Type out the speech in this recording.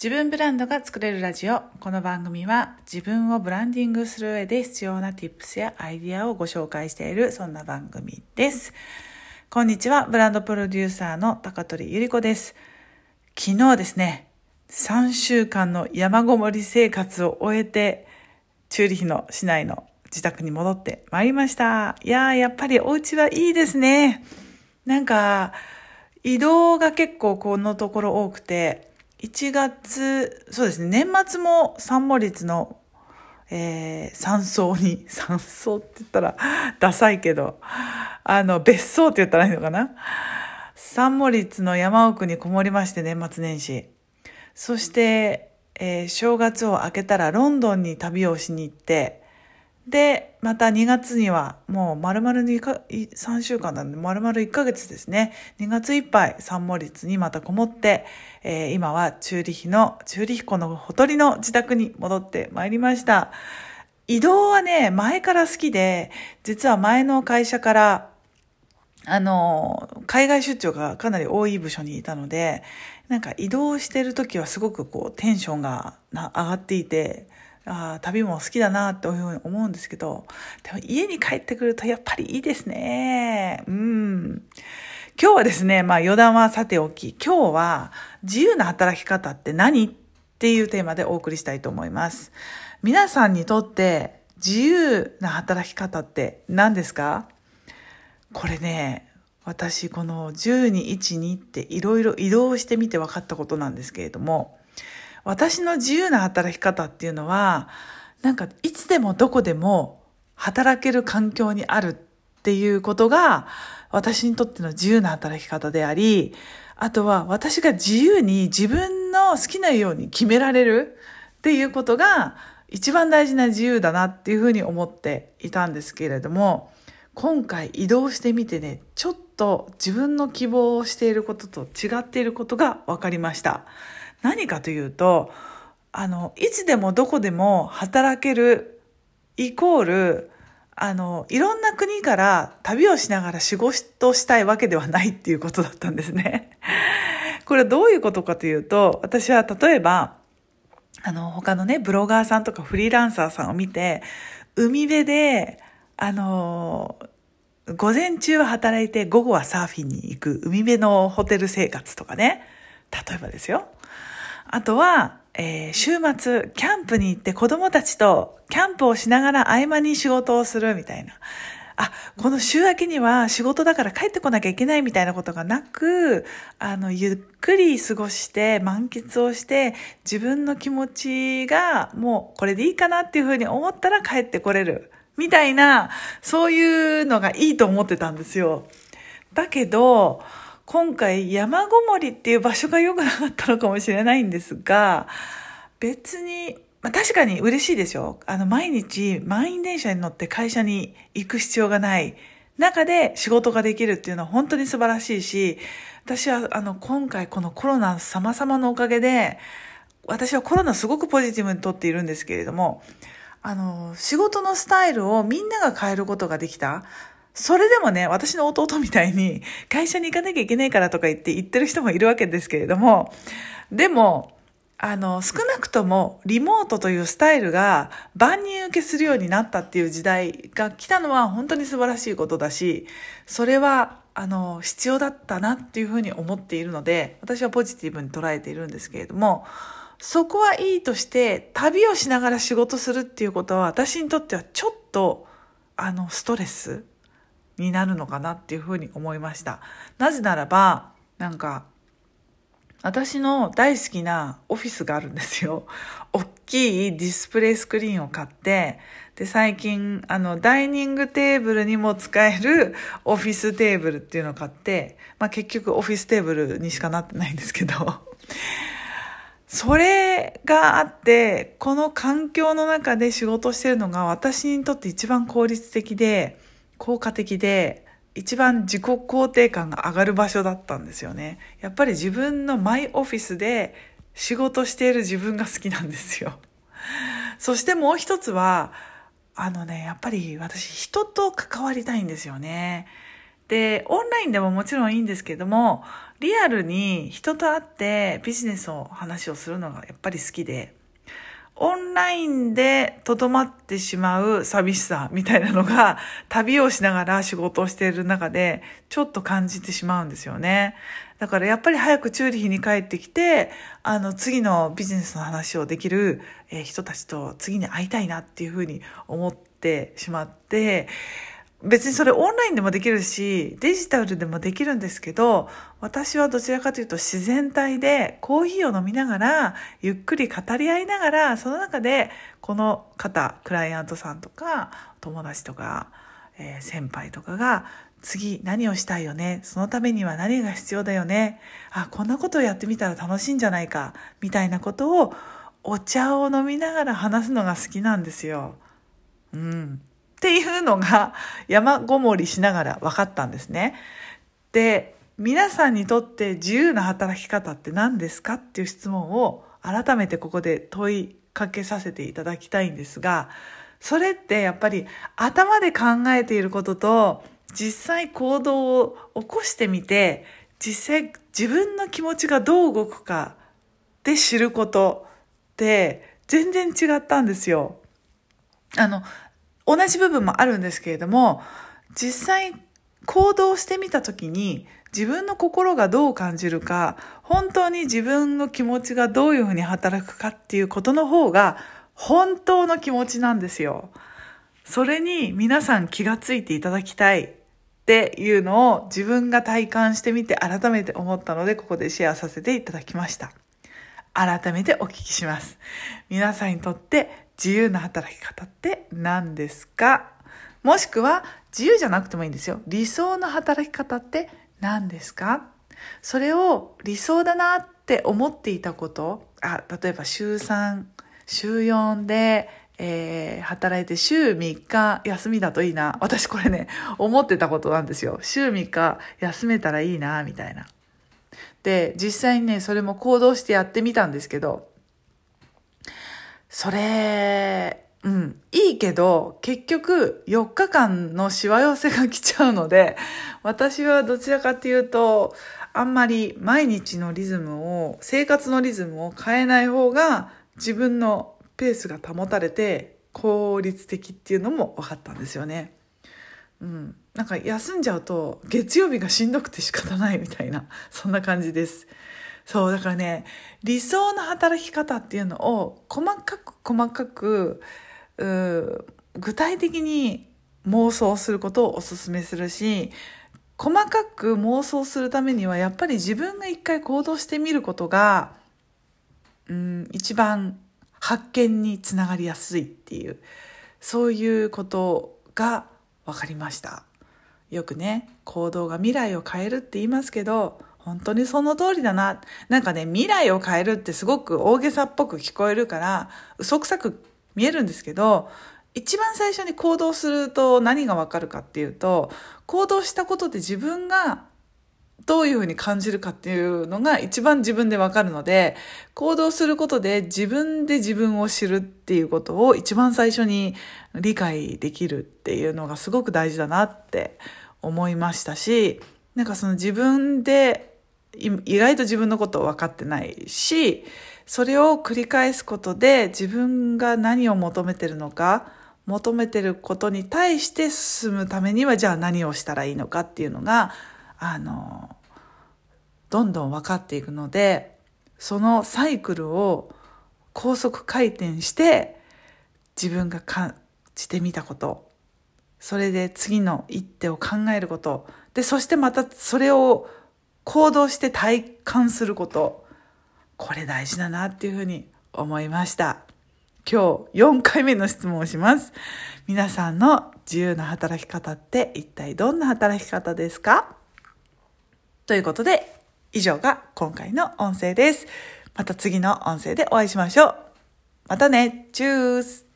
自分ブランドが作れるラジオ。この番組は自分をブランディングする上で必要な tips やアイディアをご紹介しているそんな番組です。こんにちは。ブランドプロデューサーの高取ゆり子です。昨日ですね、3週間の山ごもり生活を終えて、チューリヒの市内の自宅に戻ってまいりました。いやー、やっぱりお家はいいですね。なんか、移動が結構このところ多くて、1月、そうですね、年末も三モリツの、えー、山荘に、山荘って言ったらダサいけど、あの、別荘って言ったらいいのかな？三モリツの山奥にこもりまして、年末年始。そして、えー正月を明けたらロンドンに旅をしに行って、で、また2月にはもう丸々2か3週間なんで丸々1ヶ月ですね。2月いっぱいサンモリツにまたこもって、えー今はチューリヒの、チューリヒ湖のほとりの自宅に戻ってまいりました。移動はね、前から好きで、実は前の会社から、あの、海外出張がかなり多い部署にいたので、なんか移動してる時はすごくこうテンションが上がっていて、ああ、旅も好きだなっていうふうに思うんですけど、でも家に帰ってくるとやっぱりいいですね。うん。今日はですね、まあ余談はさておき、今日は自由な働き方って何っていうテーマでお送りしたいと思います。皆さんにとって自由な働き方って何ですか？これね、私この10に1、2っていろいろ移動してみて分かったことなんですけれども、私の自由な働き方っていうのは、なんかいつでもどこでも働ける環境にあるっていうことが私にとっての自由な働き方であり、あとは私が自由に自分の好きなように決められるっていうことが一番大事な自由だなっていうふうに思っていたんですけれども、今回移動してみてね、ちょっと自分の希望をしていることと違っていることが分かりました。何かというと、あの、いつでもどこでも働けるイコール、あの、いろんな国から旅をしながら仕事したいわけではないっていうことだったんですね。これはどういうことかというと、私は例えば、あの、他のね、ブロガーさんとかフリーランサーさんを見て、海辺で、あの、午前中は働いて午後はサーフィンに行く海辺のホテル生活とかね。例えばですよ。あとは、えー週末、キャンプに行って子供たちとキャンプをしながら合間に仕事をするみたいな。あ、この週明けには仕事だから帰ってこなきゃいけないみたいなことがなく、あの、ゆっくり過ごして、満喫をして、自分の気持ちがもうこれでいいかなっていうふうに思ったら帰ってこれる。みたいな、そういうのがいいと思ってたんですよ。だけど、今回山ごもりっていう場所が良くなかったのかもしれないんですが、別に、まあ、確かに嬉しいですよ。あの、毎日満員電車に乗って会社に行く必要がない中で仕事ができるっていうのは本当に素晴らしいし、私はあの、今回このコロナ様々のおかげで、私はコロナすごくポジティブにとっているんですけれども、あの、仕事のスタイルをみんなが変えることができた。それでもね、私の弟みたいに会社に行かなきゃいけないからとか言って言ってる人もいるわけですけれども、でも、あの、少なくともリモートというスタイルが万人受けするようになったっていう時代が来たのは本当に素晴らしいことだし、それは、あの、必要だったなっていうふうに思っているので、私はポジティブに捉えているんですけれども、そこはいいとして、旅をしながら仕事するっていうことは私にとってはちょっと、あの、ストレス。になるのかなっていうふうに思いました。なぜならば、なんか、私の大好きなオフィスがあるんですよ。大きいディスプレイスクリーンを買って、で、最近、あの、ダイニングテーブルにも使える オフィステーブルっていうのを買って、まあ結局オフィステーブルにしかなってないんですけど、それがあって、この環境の中で仕事してるのが私にとって一番効率的で、効果的で、一番自己肯定感が上がる場所だったんですよね。やっぱり自分のマイオフィスで仕事している自分が好きなんですよ。そしてもう一つは、あのね、やっぱり私人と関わりたいんですよね。で、オンラインでももちろんいいんですけども、リアルに人と会ってビジネスを話をするのがやっぱり好きで、オンラインでとどまってしまう寂しさみたいなのが旅をしながら仕事をしている中でちょっと感じてしまうんですよね。だからやっぱり早くチューリヒに帰ってきて、あの次のビジネスの話をできる人たちと次に会いたいなっていうふうに思ってしまって、別にそれオンラインでもできるし、デジタルでもできるんですけど、私はどちらかというと自然体でコーヒーを飲みながら、ゆっくり語り合いながら、その中でこの方、クライアントさんとか、友達とか、えー、先輩とかが、次何をしたいよね？そのためには何が必要だよね？あ、こんなことをやってみたら楽しいんじゃないか？みたいなことをお茶を飲みながら話すのが好きなんですよ。うん。っていうのが山ごもりしながら分かったんですね。で、皆さんにとって自由な働き方って何ですかっていう質問を改めてここで問いかけさせていただきたいんですが、それってやっぱり頭で考えていることと実際行動を起こしてみて、実際自分の気持ちがどう動くかで知ることって全然違ったんですよ。あの、同じ部分もあるんですけれども、実際行動してみた時に自分の心がどう感じるか、本当に自分の気持ちがどういうふうに働くかっていうことの方が本当の気持ちなんですよ。それに皆さん気がついていただきたいっていうのを自分が体感してみて改めて思ったのでここでシェアさせていただきました。改めてお聞きします。皆さんにとって自由な働き方って何ですか？もしくは自由じゃなくてもいいんですよ。理想の働き方って何ですか？それを理想だなって思っていたこと、あ、例えば週3、週4で、えー、働いて週3日休みだといいな。私これね、思ってたことなんですよ。週3日休めたらいいな、みたいな。で、実際にね、それも行動してやってみたんですけど、それ、うん、いいけど、結局4日間のしわ寄せが来ちゃうので、私はどちらかっていうと、あんまり毎日のリズムを、生活のリズムを変えない方が自分のペースが保たれて効率的っていうのも分かったんですよね。うん。なんか休んじゃうと月曜日がしんどくて仕方ないみたいな、そんな感じです。そう、だからね、理想の働き方っていうのを細かく細かく、具体的に妄想することをお勧めするし、細かく妄想するためにはやっぱり自分が一回行動してみることが、うん、一番発見につながりやすいっていう、そういうことが分かりました。よくね、行動が未来を変えるって言いますけど、本当にその通りだな。なんかね、未来を変えるってすごく大げさっぽく聞こえるから、嘘くさく見えるんですけど、一番最初に行動すると何がわかるかっていうと、行動したことで自分がどういうふうに感じるかっていうのが一番自分でわかるので、行動することで自分で自分を知るっていうことを一番最初に理解できるっていうのがすごく大事だなって思いましたし、なんかその自分で意外と自分のことを分かってないし、それを繰り返すことで自分が何を求めてるのか、求めてることに対して進むためにはじゃあ何をしたらいいのかっていうのが、あの、どんどん分かっていくので、そのサイクルを高速回転して自分が感じてみたこと、それで次の一手を考えること、で、そしてまたそれを行動して体感すること、これ大事だなっていうふうに思いました。今日4回目の質問をします。皆さんの自由な働き方って一体どんな働き方ですか？ということで、以上が今回の音声です。また次の音声でお会いしましょう。またね。チュース